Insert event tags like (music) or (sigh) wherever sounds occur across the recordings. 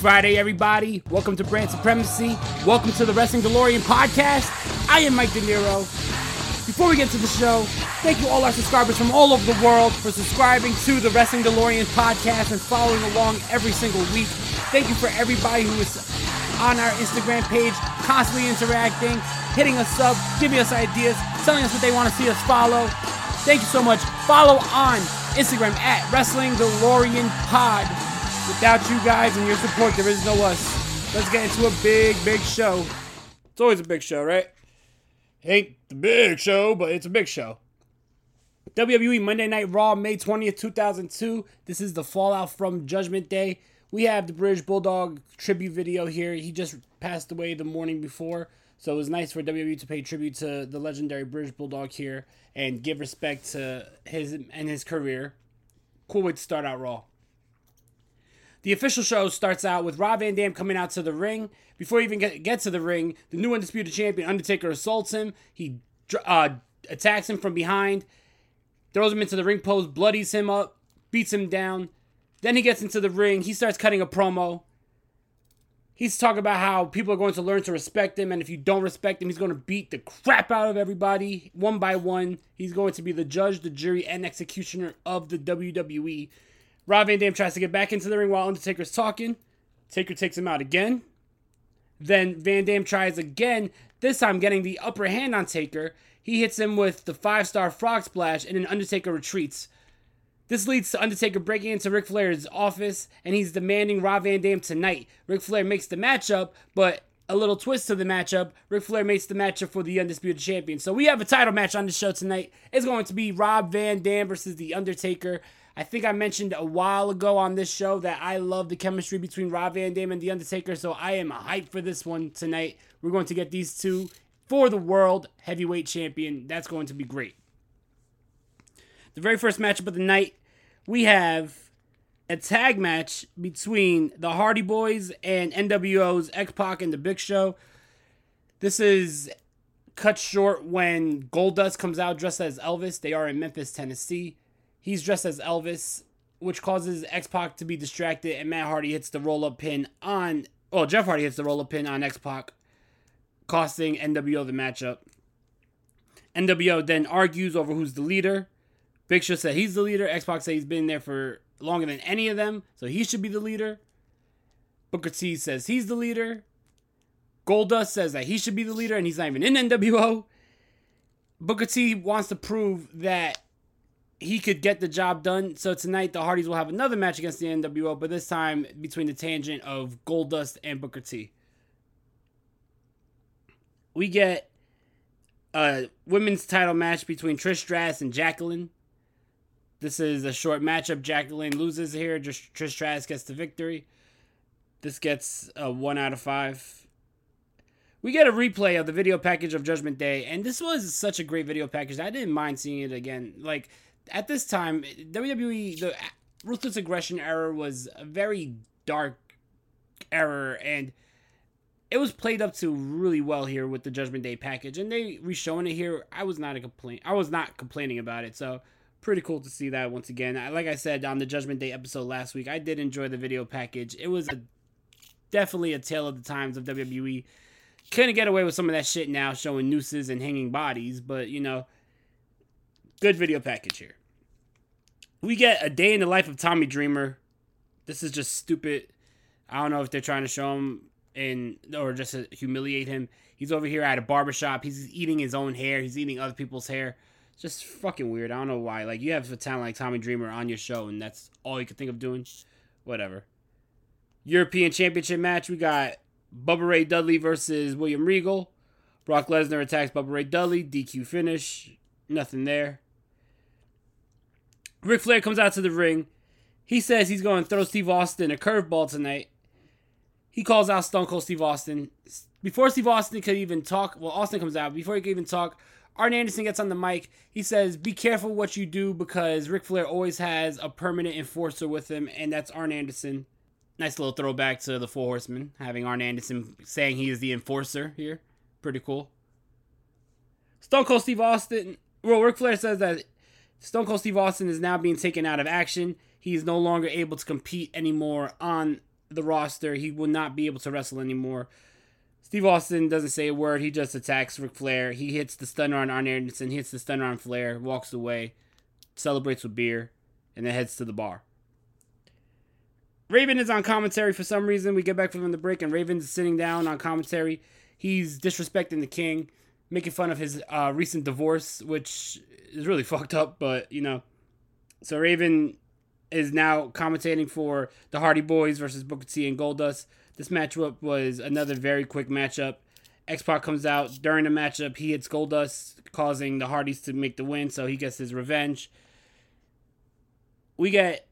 Friday, everybody. Welcome to Brand Supremacy. Welcome to the Wrestling DeLorean podcast. I am Mike De Niro. Before we get to the show, thank you all our subscribers from all over the world for subscribing to the Wrestling DeLorean podcast and following along every single week. Thank you for everybody who is on our Instagram page, constantly interacting, hitting us up, giving us ideas, telling us what they want to see us follow. Thank you so much. Follow on Instagram at Wrestling DeLorean Pod. Without you guys and your support, there is no us. Let's get into a big, big show. It's always a big show, right? Ain't the big show, but it's a big show. WWE Monday Night Raw, May 20th, 2002. This is the fallout from Judgment Day. We have the British Bulldog tribute video here. He just passed away the morning before, so it was nice for WWE to pay tribute to the legendary British Bulldog here and give respect to his and his career. Cool way to start out Raw. The official show starts out with Rob Van Dam coming out to the ring. Before he even get, gets to the ring, the new undisputed champion Undertaker assaults him. He uh, attacks him from behind, throws him into the ring post, bloodies him up, beats him down. Then he gets into the ring. He starts cutting a promo. He's talking about how people are going to learn to respect him, and if you don't respect him, he's going to beat the crap out of everybody one by one. He's going to be the judge, the jury, and executioner of the WWE. Rob Van Dam tries to get back into the ring while Undertaker's talking. Taker takes him out again. Then Van Dam tries again, this time getting the upper hand on Taker. He hits him with the five star frog splash, and then Undertaker retreats. This leads to Undertaker breaking into Ric Flair's office, and he's demanding Rob Van Dam tonight. Ric Flair makes the matchup, but a little twist to the matchup. Ric Flair makes the matchup for the Undisputed Champion. So we have a title match on the show tonight. It's going to be Rob Van Dam versus The Undertaker. I think I mentioned a while ago on this show that I love the chemistry between Rob Van Dam and The Undertaker, so I am hyped for this one tonight. We're going to get these two for the World Heavyweight Champion. That's going to be great. The very first matchup of the night, we have a tag match between the Hardy Boys and NWO's X Pac and the Big Show. This is cut short when Goldust comes out dressed as Elvis. They are in Memphis, Tennessee. He's dressed as Elvis, which causes X Pac to be distracted, and Matt Hardy hits the roll up pin on. Well, Jeff Hardy hits the roll up pin on X Pac, costing NWO the matchup. NWO then argues over who's the leader. Big Show said he's the leader. X Pac said he's been there for longer than any of them, so he should be the leader. Booker T says he's the leader. Goldust says that he should be the leader, and he's not even in NWO. Booker T wants to prove that he could get the job done. So tonight the Hardys will have another match against the NWO, but this time between the tangent of Goldust and Booker T. We get a women's title match between Trish Stratus and Jacqueline. This is a short matchup. Jacqueline loses here. Just Trish Stratus gets the victory. This gets a one out of five. We get a replay of the video package of Judgment Day, and this was such a great video package. I didn't mind seeing it again. Like at this time, WWE the ruthless aggression era was a very dark era, and it was played up to really well here with the Judgment Day package, and they re-showing it here. I was not a complaint. I was not complaining about it. So pretty cool to see that once again. Like I said on the Judgment Day episode last week, I did enjoy the video package. It was a, definitely a tale of the times of WWE. Couldn't get away with some of that shit now, showing nooses and hanging bodies, but you know, good video package here. We get a day in the life of Tommy Dreamer. This is just stupid. I don't know if they're trying to show him and or just to humiliate him. He's over here at a barbershop. He's eating his own hair. He's eating other people's hair. Just fucking weird. I don't know why. Like you have a talent like Tommy Dreamer on your show, and that's all you can think of doing. Whatever. European Championship match. We got Bubba Ray Dudley versus William Regal. Brock Lesnar attacks Bubba Ray Dudley. DQ finish. Nothing there. Ric Flair comes out to the ring. He says he's going to throw Steve Austin a curveball tonight he calls out Stone Cold Steve Austin. Before Steve Austin could even talk, well, Austin comes out. Before he could even talk, Arn Anderson gets on the mic. He says, Be careful what you do because Ric Flair always has a permanent enforcer with him, and that's Arn Anderson. Nice little throwback to the Four Horsemen, having Arn Anderson saying he is the enforcer here. Pretty cool. Stone Cold Steve Austin, well, Ric Flair says that Stone Cold Steve Austin is now being taken out of action. He is no longer able to compete anymore on the roster. He will not be able to wrestle anymore. Steve Austin doesn't say a word. He just attacks Ric Flair. He hits the stunner on Arn Anderson, hits the stunner on Flair, walks away, celebrates with beer, and then heads to the bar. Raven is on commentary for some reason. We get back from the break, and Raven's sitting down on commentary. He's disrespecting the king, making fun of his uh, recent divorce, which is really (laughs) fucked up, but you know. So Raven is now commentating for the Hardy Boys versus Booker T and Goldust. This matchup was another very quick matchup. X Pac comes out during the matchup. He hits Goldust, causing the Hardys to make the win, so he gets his revenge. We get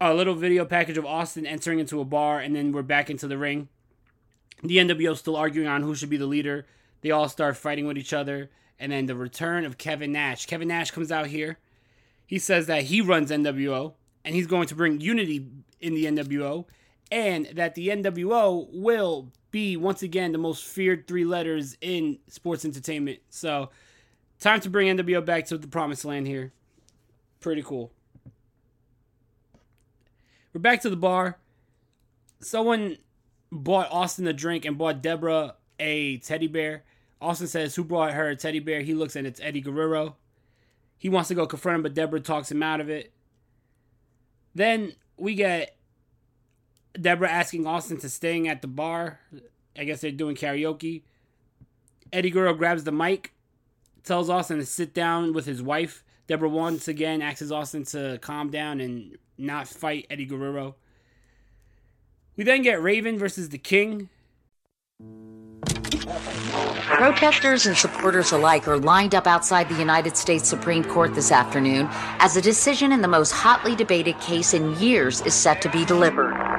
a little video package of Austin entering into a bar, and then we're back into the ring. The NWO still arguing on who should be the leader. They all start fighting with each other, and then the return of Kevin Nash. Kevin Nash comes out here he says that he runs NWO and he's going to bring unity in the NWO and that the NWO will be once again the most feared three letters in sports entertainment. So, time to bring NWO back to the promised land here. Pretty cool. We're back to the bar. Someone bought Austin a drink and bought Debra a teddy bear. Austin says, Who brought her a teddy bear? He looks and it's Eddie Guerrero. He wants to go confront him, but Debra talks him out of it. Then we get Debra asking Austin to staying at the bar. I guess they're doing karaoke. Eddie Guerrero grabs the mic, tells Austin to sit down with his wife. Debra once again asks Austin to calm down and not fight Eddie Guerrero. We then get Raven versus the King. Protesters and supporters alike are lined up outside the United States Supreme Court this afternoon as a decision in the most hotly debated case in years is set to be delivered.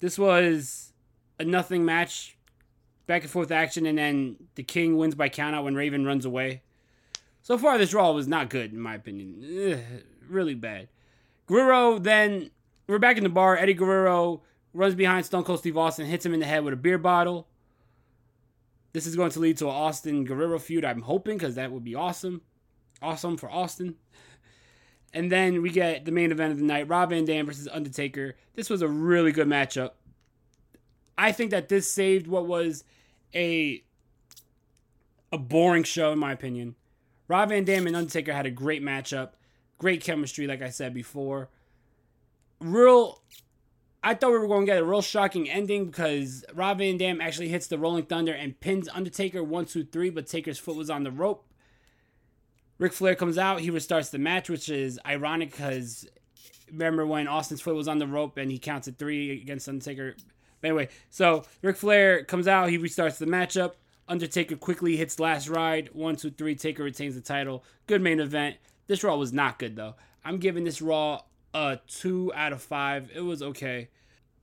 This was a nothing match, back and forth action, and then the King wins by countout when Raven runs away. So far, this Raw was not good, in my opinion. Ugh, really bad. Guerrero then, we're back in the bar. Eddie Guerrero runs behind Stone Cold Steve Austin, hits him in the head with a beer bottle. This is going to lead to an Austin Guerrero feud, I'm hoping, because that would be awesome. Awesome for Austin. And then we get the main event of the night Rob Van Dam versus Undertaker. This was a really good matchup. I think that this saved what was a a boring show in my opinion. Rob Van Dam and Undertaker had a great matchup, great chemistry, like I said before. Real, I thought we were going to get a real shocking ending because Rob Van Dam actually hits the Rolling Thunder and pins Undertaker one, two, three, but Taker's foot was on the rope. Ric Flair comes out, he restarts the match, which is ironic because remember when Austin's foot was on the rope and he counts at three against Undertaker. But anyway, so Ric Flair comes out, he restarts the matchup. Undertaker quickly hits last ride. One, two, three. Taker retains the title. Good main event. This Raw was not good though. I'm giving this Raw a two out of five. It was okay.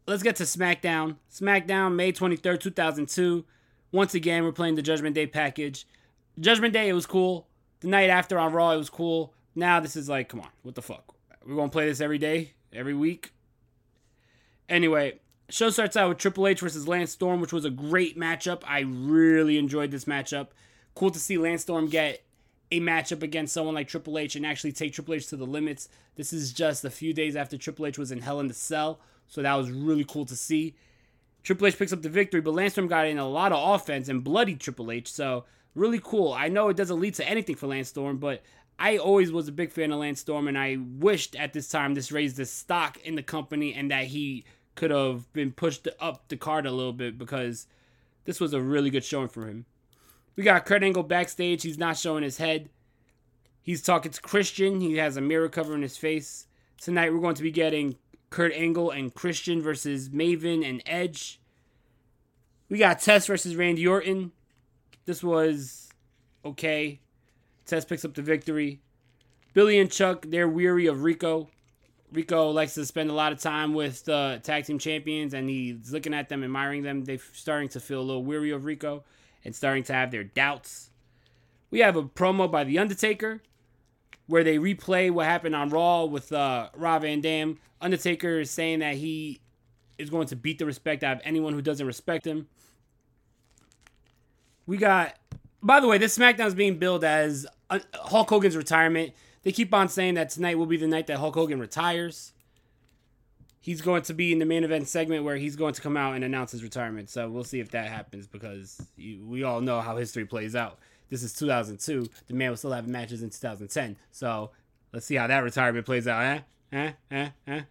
Let's get to SmackDown. SmackDown, May 23rd, 2002. Once again, we're playing the Judgment Day package. Judgment Day, it was cool. The night after on Raw, it was cool. Now this is like, come on, what the fuck? We're gonna play this every day, every week. Anyway, show starts out with Triple H versus Lance Storm, which was a great matchup. I really enjoyed this matchup. Cool to see Lance Storm get a matchup against someone like Triple H and actually take Triple H to the limits. This is just a few days after Triple H was in Hell in the Cell, so that was really cool to see. Triple H picks up the victory, but Lance Storm got in a lot of offense and bloodied Triple H, so really cool. I know it doesn't lead to anything for Lance Storm, but I always was a big fan of Lance Storm, and I wished at this time this raised the stock in the company and that he could have been pushed up the card a little bit because this was a really good showing for him. We got Kurt Angle backstage. He's not showing his head. He's talking to Christian. He has a mirror covering his face. Tonight we're going to be getting Kurt Angle and Christian versus Maven and Edge. We got Test versus Randy Orton. This was okay. Test picks up the victory. Billy and Chuck, they're weary of Rico. Rico likes to spend a lot of time with the tag team champions and he's looking at them, admiring them. They're starting to feel a little weary of Rico and starting to have their doubts. We have a promo by The Undertaker where they replay what happened on Raw with uh, Rob Van Dam. Undertaker is saying that he is going to beat the respect out of anyone who doesn't respect him. We got, by the way, this SmackDown is being billed as uh, Hulk Hogan's retirement. They keep on saying that tonight will be the night that Hulk Hogan retires. He's going to be in the main event segment where he's going to come out and announce his retirement. So we'll see if that happens because we all know how history plays out. This is 2002. The man will still have matches in 2010. So let's see how that retirement plays out. Eh? Eh? Eh? Eh?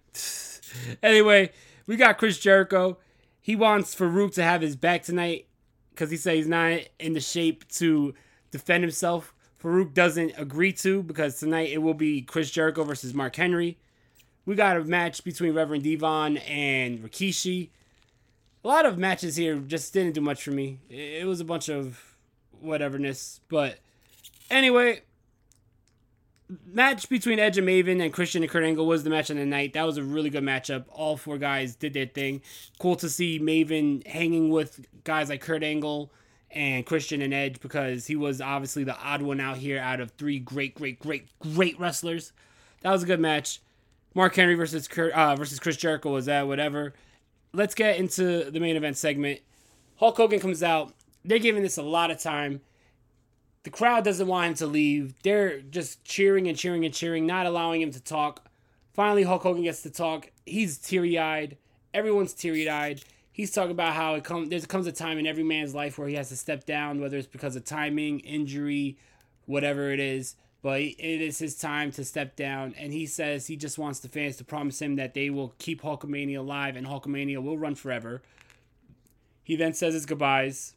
anyway, we got Chris Jericho. He wants Farouk to have his back tonight because he says he's not in the shape to defend himself. Farouk doesn't agree to because tonight it will be Chris Jericho versus Mark Henry. We got a match between Reverend Devon and Rikishi. A lot of matches here just didn't do much for me. It was a bunch of whateverness. But anyway, match between Edge and Maven and Christian and Kurt Angle was the match of the night. That was a really good matchup. All four guys did their thing. Cool to see Maven hanging with guys like Kurt Angle and Christian and Edge because he was obviously the odd one out here out of three great, great, great, great wrestlers. That was a good match. Mark Henry versus Kurt, uh, versus Chris Jericho was that whatever. Let's get into the main event segment. Hulk Hogan comes out. They're giving this a lot of time. The crowd doesn't want him to leave. They're just cheering and cheering and cheering, not allowing him to talk. Finally, Hulk Hogan gets to talk. He's teary eyed. Everyone's teary eyed. He's talking about how it comes. There comes a time in every man's life where he has to step down, whether it's because of timing, injury, whatever it is. But it is his time to step down, and he says he just wants the fans to promise him that they will keep Hulkamania alive and Hulkamania will run forever. He then says his goodbyes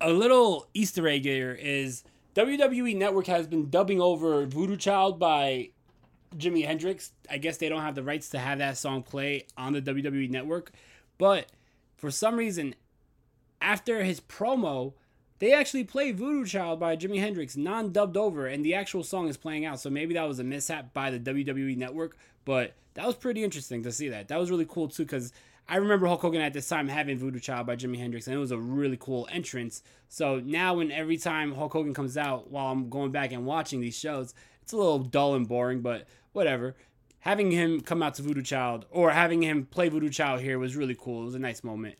a little Easter egg here is WWE Network has been dubbing over Voodoo Child by Jimi Hendrix. I guess they don't have the rights to have that song play on the WWE Network. But for some reason, after his promo, they actually play Voodoo Child by Jimi Hendrix, non dubbed over, and the actual song is playing out. So maybe that was a mishap by the WWE Network, but that was pretty interesting to see that. That was really cool too because I remember Hulk Hogan at this time having Voodoo Child by Jimi Hendrix, and it was a really cool entrance. So now, when every time Hulk Hogan comes out, while I'm going back and watching these shows, it's a little dull and boring, but whatever. Having him come out to Voodoo Child or having him play Voodoo Child here was really cool. It was a nice moment.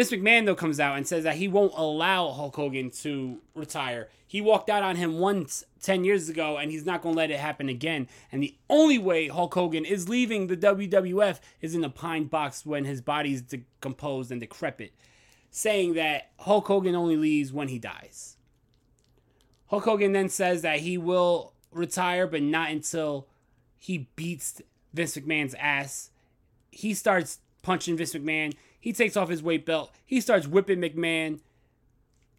Vince McMahon though comes out and says that he won't allow Hulk Hogan to retire. He walked out on him once 10 years ago and he's not going to let it happen again. And the only way Hulk Hogan is leaving the WWF is in a pine box when his body's decomposed and decrepit, saying that Hulk Hogan only leaves when he dies. Hulk Hogan then says that he will retire but not until he beats Vince McMahon's ass. He starts punching Vince McMahon he takes off his weight belt. He starts whipping McMahon.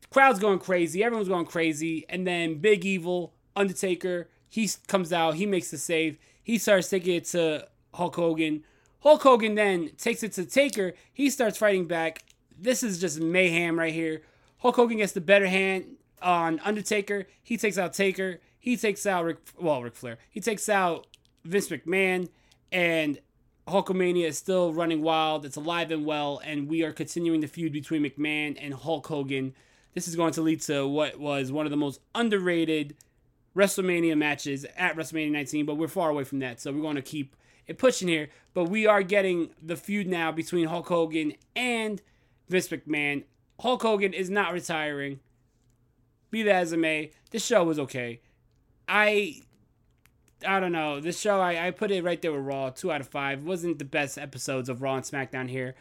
Crowd's going crazy. Everyone's going crazy. And then Big Evil, Undertaker, he comes out. He makes the save. He starts taking it to Hulk Hogan. Hulk Hogan then takes it to Taker. He starts fighting back. This is just mayhem right here. Hulk Hogan gets the better hand on Undertaker. He takes out Taker. He takes out Rick, well, Ric Flair. He takes out Vince McMahon. And Hulkamania is still running wild. It's alive and well, and we are continuing the feud between McMahon and Hulk Hogan. This is going to lead to what was one of the most underrated WrestleMania matches at WrestleMania 19, but we're far away from that, so we're going to keep it pushing here. But we are getting the feud now between Hulk Hogan and Vince McMahon. Hulk Hogan is not retiring. Be that as it may, this show was okay. I I don't know. This show, I, I put it right there with Raw, two out of five. Wasn't the best episodes of Raw and SmackDown here,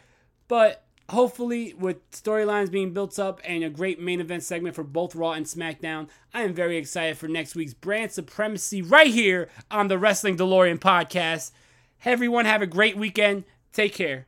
but hopefully, with storylines being built up and a great main event segment for both Raw and SmackDown, I am very excited for next week's brand supremacy right here on the Wrestling DeLorean podcast. Everyone, have a great weekend. Take care.